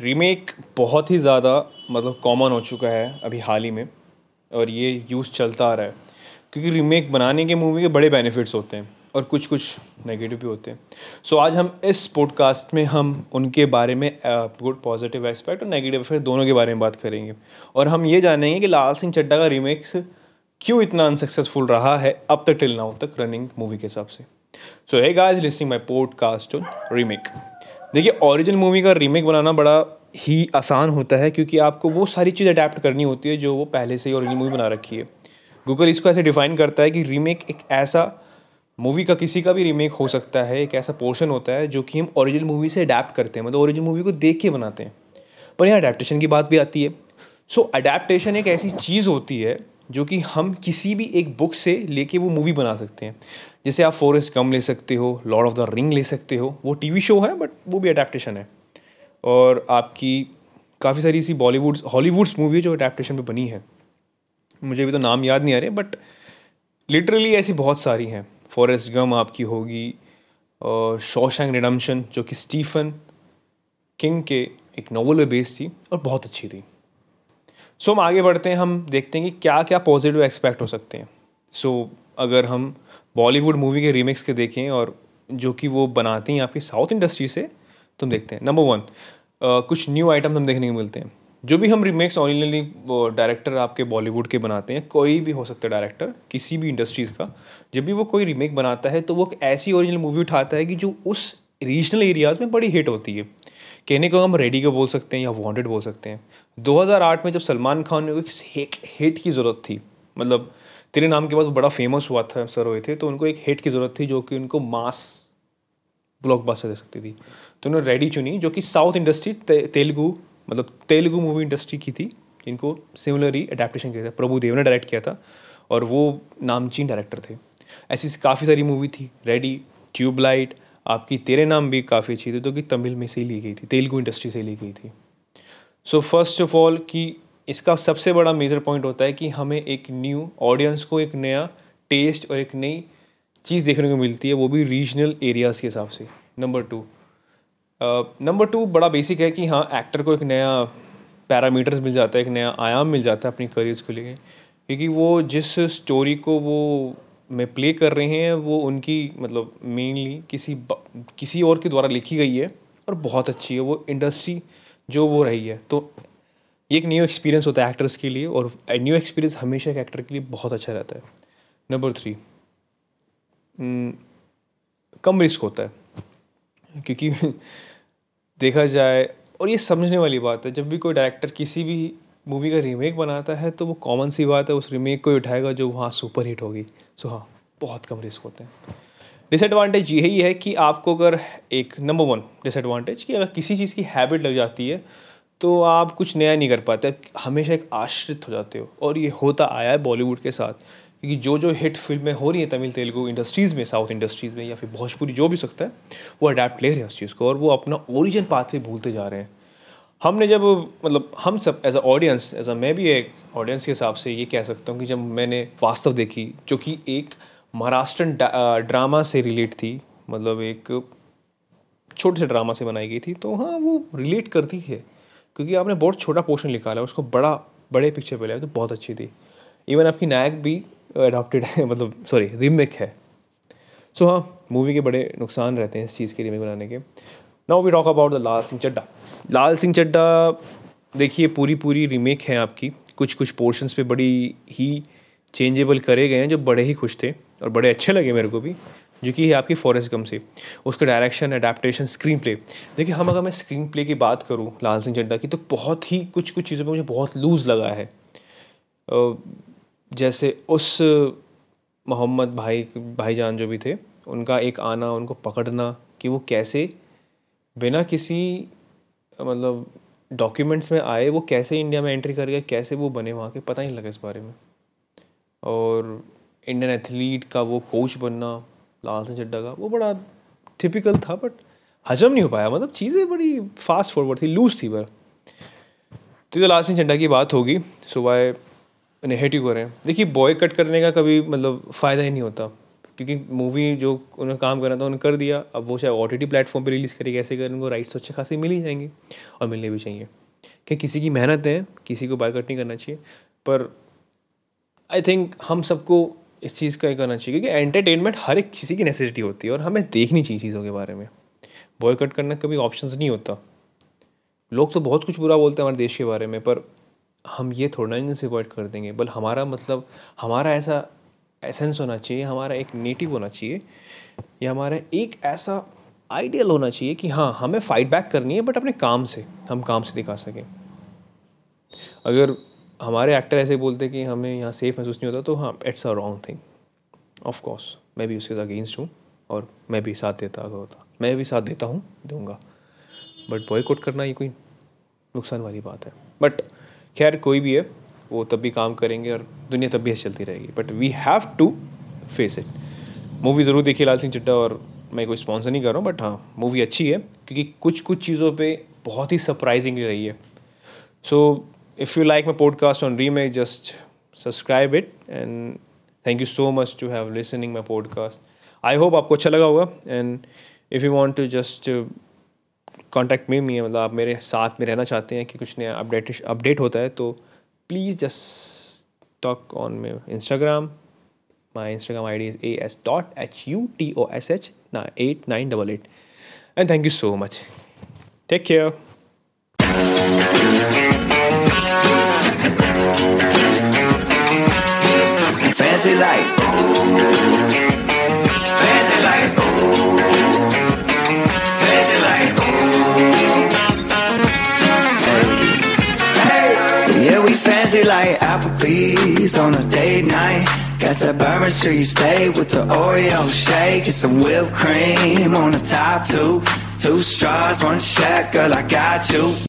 Remake बहुत ही ज़्यादा मतलब कॉमन हो चुका है अभी हाल ही में और ये यूज़ चलता आ रहा है। क्योंकि रीमेक बनाने के मूवी के बड़े बेनिफिट्स होते हैं और कुछ कुछ नेगेटिव भी होते हैं। सो so, आज हम इस पॉडकास्ट में हम उनके बारे में गुड पॉजिटिव एस्पेक्ट और नेगेटिव एस्पेक्ट दोनों के बारे में बात करेंगे। और हम ये जानेंगे कि लाल सिंह चड्डा का रीमेक्स क्यों इतना अनसक्सेसफुल रहा है अब तक टिल नाउ तक रनिंग मूवी के हिसाब से। So hey guys listening my podcast on remake देखिए ओरिजिनल मूवी का रीमेक बनाना बड़ा ही आसान होता है क्योंकि आपको वो सारी चीज़ अडेप्ट करनी होती है जो वो पहले से ही ओरिजिनल मूवी बना रखी है। गूगल इसको ऐसे डिफाइन करता है कि रीमेक एक ऐसा मूवी का किसी का भी रीमेक हो सकता है एक ऐसा पोर्शन होता है जो कि हम ओरिजिनल मूवी से अडेप्ट करते हैं मतलब ओरिजिनल मूवी को देख के बनाते हैं। पर यहाँ अडेप्टेशन की बात भी आती है। सो so, अडेप्टेशन एक ऐसी चीज़ होती है जो कि हम किसी भी एक बुक से लेके वो मूवी बना सकते हैं। जैसे आप फॉरेस्ट कम ले सकते हो लॉर्ड ऑफ़ द रिंग ले सकते हो, वो टीवी शो है बट वो भी अडेप्टेशन है। और आपकी काफ़ी सारी ऐसी बॉलीवुड हॉलीवुड्स मूवी जो अडेप्टेशन पे बनी है। मुझे भी तो नाम याद नहीं आ रहे बट लिटरली ऐसी बहुत सारी हैं। फॉरेस्ट गम आपकी होगी, और शॉशैंग रिडम्शन जो कि स्टीफन किंग के एक नॉवल में बेस्ड थी, और बहुत अच्छी थी। सो हम आगे बढ़ते हैं हम देखते हैं कि क्या क्या पॉजिटिव एक्सपेक्ट हो सकते हैं। सो so, अगर हम बॉलीवुड मूवी के रीमेक्स के देखें और जो कि वो बनाती हैं आपकी साउथ इंडस्ट्री से तो हम देखते हैं। नंबर वन कुछ न्यू आइटम हम देखने को मिलते हैं। जो भी हम रीमेक्स ओरिजिनली डायरेक्टर आपके बॉलीवुड के बनाते हैं कोई भी हो सकता है डायरेक्टर किसी भी इंडस्ट्रीज़ का जब भी वो कोई रीमेक बनाता है तो वो ऐसी ओरिजिनल मूवी उठाता है कि जो उस रीजनल एरियाज़ में बड़ी हिट होती है। कहने को हम रेडी को बोल सकते हैं या वांटेड बोल सकते हैं। 2008 में जब सलमान खान ने एक हिट की ज़रूरत थी मतलब तेरे नाम के बाद बड़ा फ़ेमस हुआ था सर हुए थे तो उनको एक हिट की ज़रूरत थी जो कि उनको मास ब्लॉकबस्टर दे सकती थी। तो उन्होंने रेडी चुनी, जो कि साउथ इंडस्ट्री तेलुगु मतलब तेलुगु मूवी इंडस्ट्री की थी, जिनको सिमिलरली अडेप्टेशन किया था। प्रभु देव ने डायरेक्ट किया था, और वो नामचीन डायरेक्टर थे। ऐसी काफ़ी सारी मूवी थी रेडी ट्यूबलाइट आपकी तेरे नाम भी काफ़ी अच्छी थी तो कि तमिल में से ही ली गई थी, तेलुगु इंडस्ट्री से ली गई थी। सो फ़र्स्ट ऑफ़ ऑल कि इसका सबसे बड़ा मेजर पॉइंट होता है कि हमें एक न्यू ऑडियंस को एक नया टेस्ट और एक नई चीज़ देखने को मिलती है, वो भी रीजनल एरियाज़ के हिसाब से। नंबर टू नंबर टू बड़ा बेसिक है कि हाँ एक्टर को एक नया पैरामीटर्स मिल जाता है, एक नया आयाम मिल जाता है अपनी करियर्स को लेके, क्योंकि वो जिस स्टोरी को वो में प्ले कर रहे हैं, वो उनकी मतलब मेनली किसी किसी और के द्वारा लिखी गई है और बहुत अच्छी है, वो इंडस्ट्री जो वो रही है। तो एक न्यू एक्सपीरियंस होता है एक्टर्स के लिए और न्यू एक्सपीरियंस हमेशा एक एक्टर के लिए बहुत अच्छा रहता है। नंबर थ्री कम रिस्क होता है, क्योंकि देखा जाए और ये समझने वाली बात है, जब भी कोई डायरेक्टर किसी भी मूवी का रीमेक बनाता है तो वो कॉमन सी बात है, उस रीमेक को ही उठाएगा जो वहाँ सुपर हिट होगी। सो हाँ बहुत कम रिस्क होते हैं। डिसएडवांटेज यही है कि आपको अगर एक नंबर वन डिसएडवांटेज कि अगर किसी चीज़ की हैबिट लग जाती है तो आप कुछ नया नहीं कर पाते, हमेशा एक आश्रित हो जाते हो। और ये होता आया है बॉलीवुड के साथ, क्योंकि जो जो हिट फ़िल्में हो रही हैं तमिल, तेलुगु इंडस्ट्रीज़ में साउथ इंडस्ट्रीज़ में, या फिर भोजपुरी जो भी सकता है, वो अडेप्ट ले रहे हैं उस चीज़ को, और वो अपना ओरिजिन पाथ भूलते जा रहे हैं। हमने जब मतलब हम सब as a audience as a मैं भी एक ऑडियंस के हिसाब से ये कह सकता हूँ कि जब मैंने वास्तव देखी जो कि एक महाराष्ट्रन ड्रामा से रिलेट थी मतलब एक छोटे से ड्रामा से बनाई गई थी तो हाँ वो रिलेट करती है। क्योंकि आपने बहुत छोटा पोर्शन निकाला उसको बड़ा बड़े पिक्चर पे लाया तो बहुत अच्छी थी। इवन आपकी नायक भी अडॉप्टेड है मतलब सॉरी रिमेक है। सो so, हाँ मूवी के बड़े नुकसान रहते हैं इस चीज़ के रिमेक बनाने के। Now we talk about the Lal Singh Chaddha Lal Singh Chaddha देखिए पूरी पूरी रीमेक है आपकी। कुछ कुछ पोर्शंस पे बड़ी ही चेंजेबल करे गए हैं, जो बड़े ही खुश थे और बड़े अच्छे लगे मेरे को भी, जो कि आपकी फॉरेस्ट गम से। उसका डायरेक्शन एडेप्टेशन स्क्रीन प्ले देखिए, हम अगर मैं स्क्रीन प्ले की बात करूँ लाल सिंह चड्डा की तो बहुत ही कुछ कुछ चीज़ों पर मुझे बहुत लूज़ लगा है। जैसे उस मोहम्मद भाई, भाईजान जो भी थे, उनका एक आना, उनको पकड़ना कि वो कैसे बिना किसी मतलब डॉक्यूमेंट्स में आए, वो कैसे इंडिया में एंट्री कर गए, कैसे वो बने वहाँ के, पता ही लगा इस बारे में। और इंडियन एथलीट का वो कोच बनना, लाल सिंह चड्डा का, वो बड़ा टिपिकल था बट हजम नहीं हो पाया। मतलब चीज़ें बड़ी फास्ट फॉरवर्ड थी लूज थी पर। तो ये लाल सिंह चड्डा की बात होगी सुबह नेगेटिव करें देखिए बॉय कट करने का कभी मतलब फ़ायदा ही नहीं होता। क्योंकि मूवी जो उन्होंने काम करना था, उन्होंने कर दिया। अब वो चाहे ओ टी टी प्लेटफॉर्म पर रिलीज़ करेगी, ऐसे कर उनको राइट्स अच्छे खासे मिल ही जाएँगे और मिलने भी चाहिए। कि किसी की मेहनत है, किसी को बायकट नहीं करना चाहिए, पर आई थिंक हम सबको इस चीज़ का करना चाहिए, क्योंकि एंटरटेनमेंट हर एक किसी की नेसेसिटी होती है और हमें देखनी चाहिए चीज़ों के बारे में। बॉयकट करना कभी ऑप्शन नहीं होता। लोग तो बहुत कुछ बुरा बोलते हैं हमारे देश के बारे में, पर हम ये थोड़ा ही इनसे अवॉइड कर देंगे। बल हमारा मतलब हमारा ऐसा एसेंस होना चाहिए, हमारा एक नेटिव होना चाहिए, या हमारा एक ऐसा आइडियल होना चाहिए कि हाँ हमें फाइट बैक करनी है बट अपने काम से, हम काम से दिखा सकें। अगर हमारे एक्टर ऐसे बोलते कि हमें यहाँ सेफ़ महसूस नहीं होता तो हाँ it's a wrong thing of course मैं भी उसके अगेंस्ट हूँ, और मैं भी साथ देता, अगर होता, मैं भी साथ देता हूँ, दूँगा। बट बॉयकॉट करना ये कोई नुकसान वाली बात है। बट खैर, कोई भी है वो तब भी काम करेंगे और दुनिया तब भी चलती रहेगी। But we have to face it movie ज़रूर देखिए लाल सिंह चिट्टा और मैं कोई स्पॉन्सर नहीं कर रहा हूँ बट हाँ मूवी अच्छी है, क्योंकि कुछ कुछ चीज़ों पे बहुत ही सरप्राइजिंग रही है। So if you like my podcast on remake just subscribe it and thank you so much to have listening my podcast I hope आपको अच्छा लगा होगा and if you want to just contact में me मतलब आप मेरे साथ में रहना चाहते हैं कि कुछ नया अपडेट अपडेट होता है तो please just talk on my Instagram. My Instagram ID is as dot h u t o s h eight nine double eight. And thank you so much. Take care. Fancy life. Fancy like Applebee's on a date night. Got that Bourbon Street steak with the Oreo shake and some whipped cream on the top two. Two straws, one check, girl, I got you.